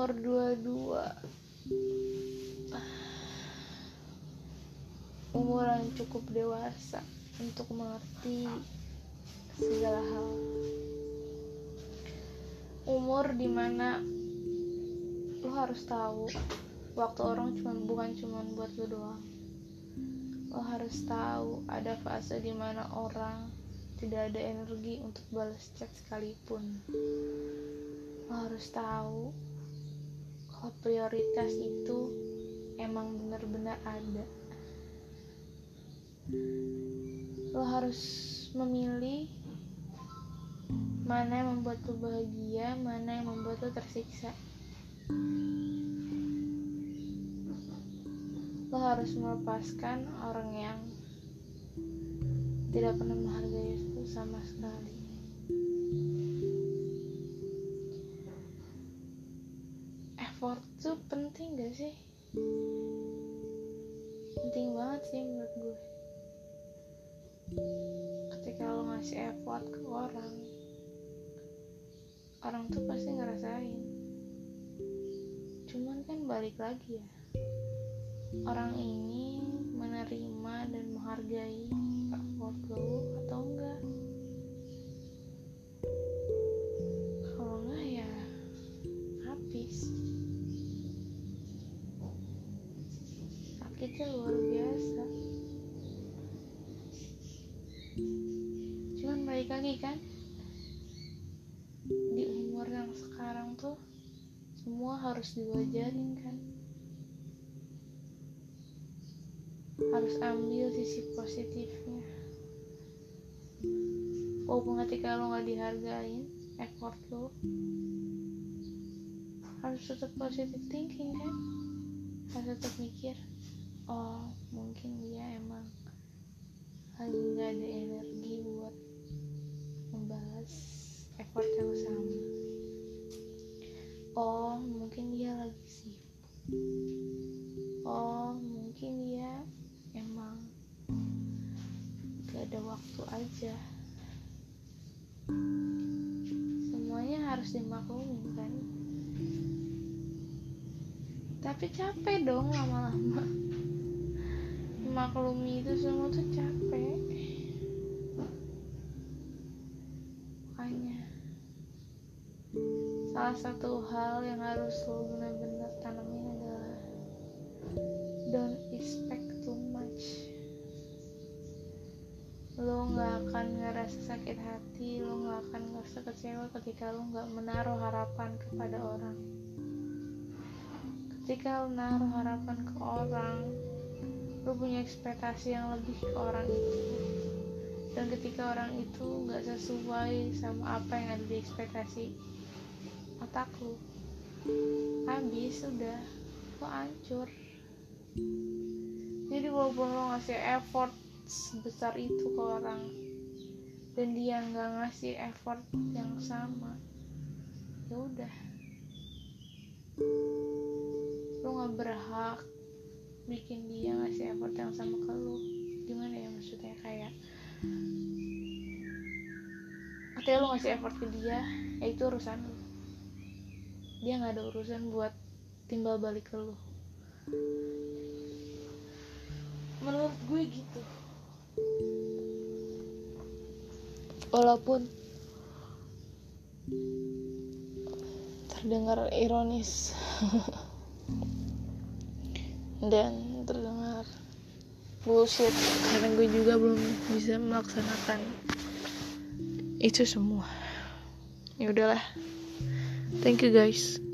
umur 22 umur yang cukup dewasa untuk mengerti segala hal. Umur di mana lo harus tahu waktu orang cuma bukan cuma buat lo doang. Lo harus tahu ada fase di mana orang tidak ada energi untuk balas chat sekalipun. Lo harus tahu kalau prioritas itu emang benar-benar ada? Lo harus memilih mana yang membuat lo bahagia mana yang membuat lo tersiksa. Lo harus melepaskan orang yang tidak pernah menghargai itu sama sekali effort tuh penting gak sih? Penting banget sih menurut gue. Ketika lo ngasih effort ke orang orang tuh pasti ngerasain. Cuman kan balik lagi ya orang ini menerima dan menghargai effort lo atau enggak sakitnya luar biasa. Cuman balik lagi kan di umur yang sekarang tuh semua harus diwajarin kan. Harus ambil sisi positifnya. Walaupun ketika lo gak dihargain effort lo harus tetap positive thinking kan. Harus tetap mikir oh mungkin dia emang lagi gak ada energi buat membalas effort yang sama. Oh mungkin dia lagi sibuk. Oh mungkin dia emang gak ada waktu aja. Semuanya harus dimaklumin kan? Tapi capek dong lama-lama memaklumi itu semua tuh capek. Makanya salah satu hal yang harus lo benar-benar tanamin adalah don't expect too much. Lo nggak akan ngerasa sakit hati lo nggak akan ngerasa kecewa ketika lo nggak menaruh harapan kepada orang. Ketika lo naruh harapan ke orang lo punya ekspektasi yang lebih ke orang itu dan ketika orang itu nggak sesuai sama apa yang ada di ekspektasi otak lo habis udah lo hancur. Jadi walaupun lo ngasih effort sebesar itu ke orang dan dia nggak ngasih effort yang sama ya udah. Lo nggak berhak bikin dia ngasih effort yang sama ke lo gimana ya maksudnya? Kayak ketika lo ngasih effort ke dia ya itu urusan lo dia nggak ada urusan buat timbal balik ke lo menurut gue gitu. Walaupun terdengar ironis dan terdengar bullshit. Karena gue juga belum bisa melaksanakan itu semua. Ya udahlah. Thank you guys